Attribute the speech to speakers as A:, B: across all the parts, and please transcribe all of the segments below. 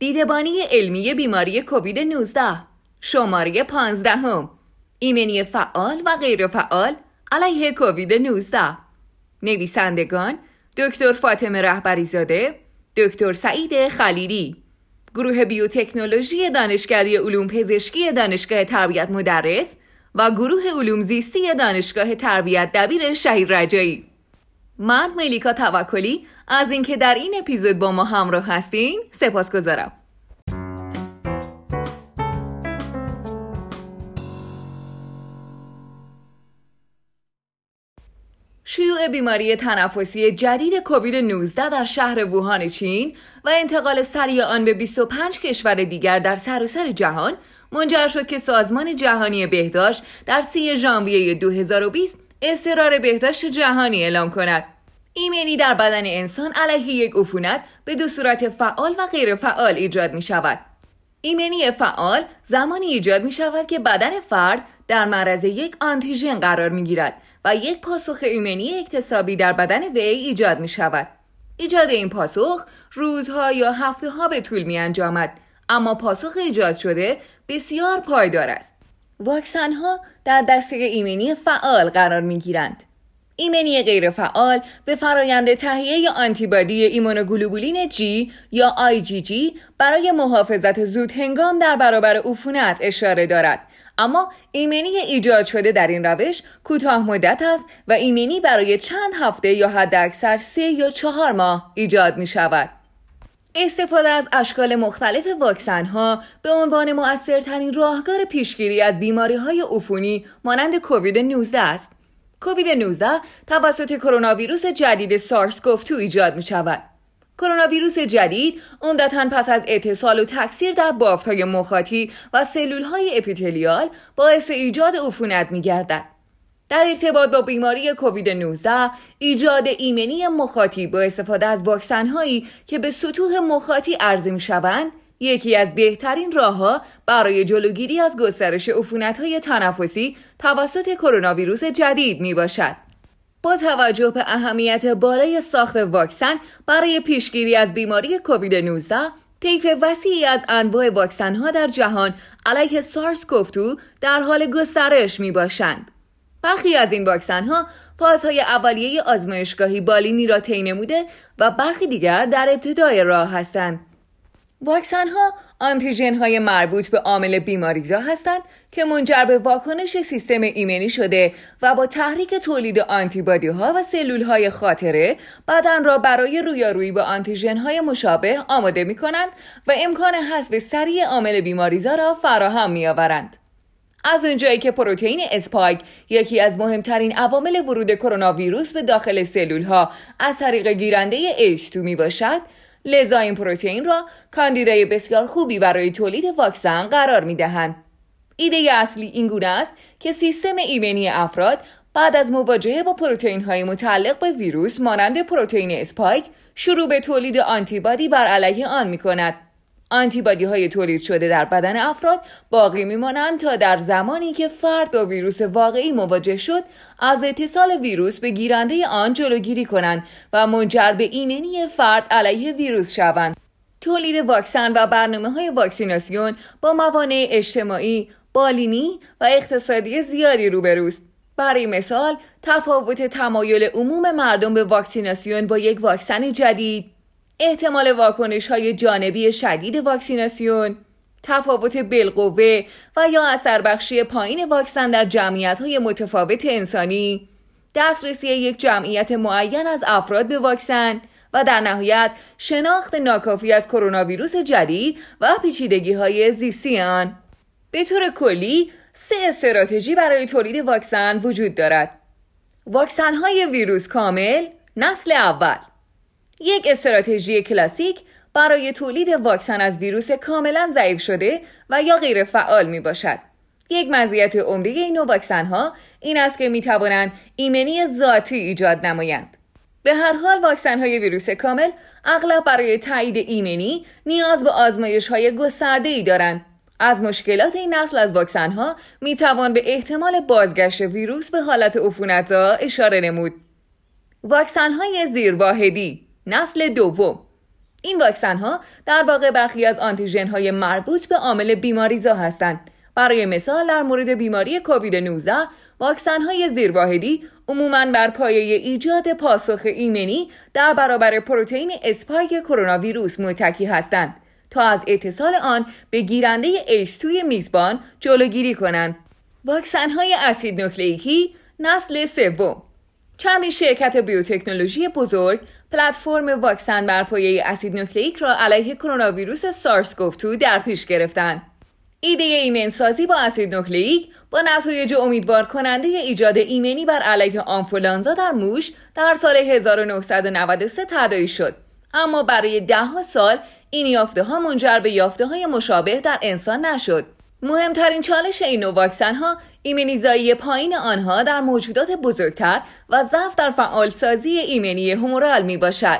A: دیدبانی علمی بیماری کووید 19 شماره 15 هم. ایمنی فعال و غیر فعال علیه کووید 19 نویسندگان دکتر فاطمه رهبری زاده دکتر سعید خلیلی. گروه بیوتکنولوژی دانشکده علوم پزشکی دانشگاه تربیت مدرس و گروه علوم زیستی دانشگاه تربیت دبیر شهید رجایی. من ملیکا توکلی از اینکه در این اپیزود با ما همراه هستین سپاس گذارم شیوع بیماری تنفسی جدید کووید 19 در شهر ووهان چین و انتقال سریع آن به 25 کشور دیگر در سراسر جهان منجر شد که سازمان جهانی بهداشت در 3 ژانویه 2020 استرار بهداشت جهانی اعلام کند. ایمنی در بدن انسان علیه یک عفونت به دو صورت فعال و غیر فعال ایجاد می شود. ایمنی فعال زمانی ایجاد می شود که بدن فرد در معرض یک آنتیژن قرار می گیرد و یک پاسخ ایمنی اکتسابی در بدن وی ایجاد می شود. ایجاد این پاسخ روزها یا هفته ها به طول می انجامد اما پاسخ ایجاد شده بسیار پایدار است. واکسن ها در دسته ایمنی فعال قرار می گیرند. ایمنی غیرفعال به فرایند تهیه آنتیبادی ایمونوگلوبولین جی یا IgG برای محافظت زود هنگام در برابر عفونت اشاره دارد اما ایمنی ایجاد شده در این روش کوتاه مدت است و ایمنی برای چند هفته یا حداکثر سه یا چهار ماه ایجاد می شود. استفاده از اشکال مختلف واکسن ها به عنوان مؤثرترین راهکار پیشگیری از بیماری های عفونی مانند کووید 19 است. کووید 19 توسط کرونا ویروس جدید سارس کوف ایجاد می شود. کرونا ویروس جدید عمدتا پس از اتصال و تکثیر در های مخاطی و های اپیتلیال باعث ایجاد عفونت می گردد. در ارتباط با بیماری کووید 19 ایجاد ایمنی مخاطی با استفاده از واکسن هایی که به سطوح مخاطی عرضه می شوند یکی از بهترین راهها برای جلوگیری از گسترش های تنفسی توسط کرونا ویروس جدید می باشد. با توجه به اهمیت بالای ساخت واکسن برای پیشگیری از بیماری کووید 19 طیف وسیعی از انواع واکسن ها در جهان علیه سارس کوفتو در حال گسترش می باشند. برخی از این واکسن ها فازهای اولیه آزمایشگاهی بالینی را طی نموده و برخی دیگر در ابتدای راه هستند. واکسن ها آنتیژن های مربوط به عامل بیماریزا هستند که منجر به واکنش سیستم ایمنی شده و با تحریک تولید آنتیبادی ها و سلول های خاطره بدن را برای رویارویی با آنتیژن های مشابه آماده می کنند و امکان حذف سریع عامل بیماریزا را فراهم می آورند. از اونجایی که پروتئین اسپایک یکی از مهمترین عوامل ورود کرونا ویروس به داخل سلول ها از طریق گیرنده ACE2 می باشد لذا این پروتئین را کاندیدای بسیار خوبی برای تولید واکسن قرار می دهند. ایده اصلی این گونه است که سیستم ایمنی افراد بعد از مواجهه با پروتئین های متعلق به ویروس مانند پروتئین اسپایک شروع به تولید آنتیبادی بر علیه آن می کند. آنتیبادی های تولید شده در بدن افراد باقی میمانند تا در زمانی که فرد با ویروس واقعی مواجه شد از اتصال ویروس به گیرنده آن جلوگیری کنند و منجر به ایمنی فرد علیه ویروس شوند. تولید واکسن و برنامه های واکسیناسیون با موانع اجتماعی، بالینی و اقتصادی زیادی روبروست. برای مثال تفاوت تمایل عموم مردم به واکسیناسیون با یک واکسن جدید احتمال واکنش های جانبی شدید واکسیناسیون تفاوت بالقوه و یا اثر بخشی پایین واکسن در جمعیت های متفاوت انسانی. دسترسی یک جمعیت معین از افراد به واکسن و در نهایت شناخت ناکافی از کرونا ویروس جدید و پیچیدگی های زیستی به طور کلی سه استراتژی برای تولید واکسن وجود دارد. واکسن های ویروس کامل نسل اول. یک استراتژی کلاسیک برای تولید واکسن از ویروس کاملا ضعیف شده و یا غیر فعال می باشد. یک مزیت عمده این نوع واکسن ها این است که می توانند ایمنی ذاتی ایجاد نمایند. به هر حال واکسن های ویروس کامل اغلب برای تایید ایمنی نیاز به آزمایش های گسترده ای دارند. از مشکلات این نسل از واکسن ها می توان به احتمال بازگشت ویروس به حالت عفونت اشاره نمود. واکسن های زیرواحدی نسل دوم این واکسن ها در واقع برخی از آنتیژن های مربوط به عامل بیماریزا هستند. برای مثال در مورد بیماری کووید 19 واکسن های زیرواحدی عموماً بر پایه ایجاد پاسخ ایمنی در برابر پروتئین اسپایک کرونا ویروس متکی هستند تا از اتصال آن به گیرنده ACE2 ی میزبان جلوگیری کنند. واکسن های اسید نوکلیکی نسل سوم چندی شرکت بیوتکنولوژی بزرگ پلتفرم واکسن بر پایه اسید نوکلیک را علیه کرونا ویروس سارس گفتو در پیش گرفتند. ایده ایمنسازی با اسید نوکلیک با نتایج امیدوار کننده ایجاد ایمنی بر علیه آنفولانزا در موش در سال 1993 تداعی شد اما برای دهها سال این یافته ها منجر به یافته های مشابه در انسان نشد مهمترین چالش این نوع واکسن ها ایمنیزایی پایین آنها در موجودات بزرگتر و ضعف در فعالسازی ایمنی همورال می باشد.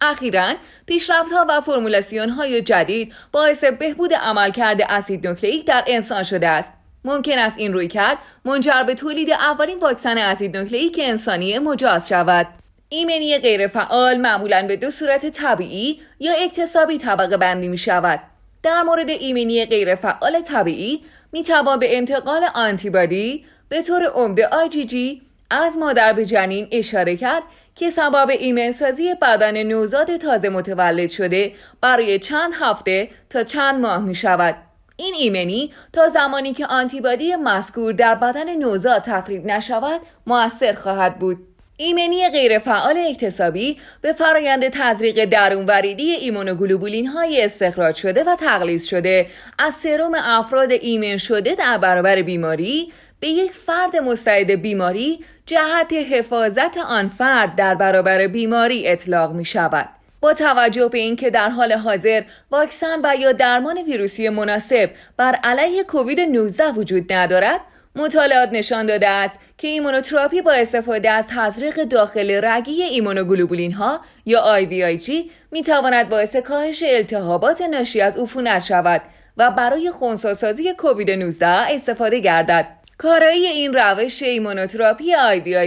A: اخیرا پیشرفتها و فرمولاسیون های جدید باعث بهبود عملکرد اسید نوکلیک در انسان شده است. ممکن است این روی کرد منجر به تولید اولین واکسن اسید نوکلیک انسانی مجاز شود. ایمنی غیرفعال معمولا به دو صورت طبیعی یا اکتسابی طبقه بندی می شود. در مورد ایمنی غیرفعال طبیعی می توان به انتقال آنتیبادی به طور عمده جی از مادر به جنین اشاره کرد که سبب ایمنسازی بدن نوزاد تازه متولد شده برای چند هفته تا چند ماه می شود. این ایمنی تا زمانی که آنتیبادی مذکور در بدن نوزاد تخریب نشود موثر خواهد بود. ایمنی غیرفعال اکتسابی به فرایند تزریق درون وریدی ایمونوگلوبولین های استخراج شده و تغلیظ شده از سروم افراد ایمن شده در برابر بیماری به یک فرد مستعد بیماری جهت حفاظت آن فرد در برابر بیماری اطلاق می شود. با توجه به اینکه در حال حاضر واکسن و یا درمان ویروسی مناسب بر علیه کووید 19 وجود ندارد مطالعات نشان داده است که ایمونوتراپی با استفاده از تزریق داخل رگی ایمونوگلوبولین ها یا IVIG می تواند باعث کاهش التهابات ناشی از عفونت شود و برای خونساسازی کووید 19 استفاده گردد. کارایی این روش ایمونوتراپی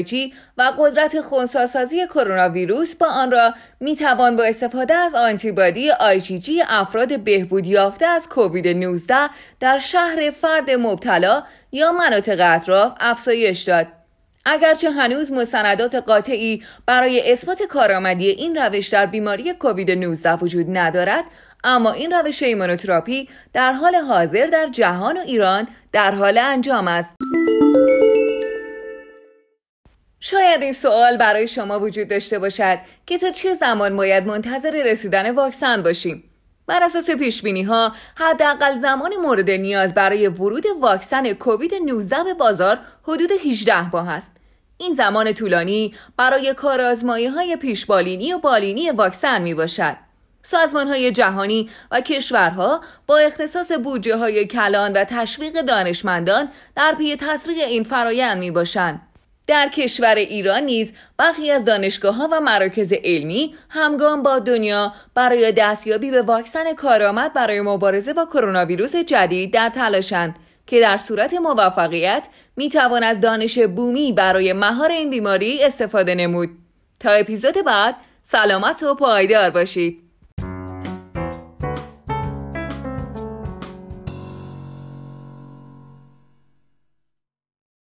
A: جی و قدرت خونساسازی کرونا ویروس با آن را می توان با استفاده از آنتیبادی جی افراد بهبود یافته از کووید 19 در شهر فرد مبتلا یا مناطق اطراف افزایش داد. اگرچه هنوز مستندات قاطعی برای اثبات کارآمدی این روش در بیماری کووید 19 وجود ندارد اما این روش ایمونوتراپی در حال حاضر در جهان و ایران در حال انجام است. شاید این سوال برای شما وجود داشته باشد که تا چه زمان باید منتظر رسیدن واکسن باشیم؟ بر اساس پیش بینی ها حداقل زمان مورد نیاز برای ورود واکسن کووید 19 به بازار حدود 18 ماه است. این زمان طولانی برای کارآزمایی های پیشبالینی و بالینی واکسن می باشد. سازمان های جهانی و کشورها با اختصاص بودجه های کلان و تشویق دانشمندان در پی تسریع این فرایند می باشند. در کشور ایران نیز برخی از دانشگاه ها و مراکز علمی همگام با دنیا برای دستیابی به واکسن کارآمد برای مبارزه با کرونا ویروس جدید در تلاشند که در صورت موفقیت می توان از دانش بومی برای مهار این بیماری استفاده نمود. تا اپیزود بعد سلامت و پایدار باشید.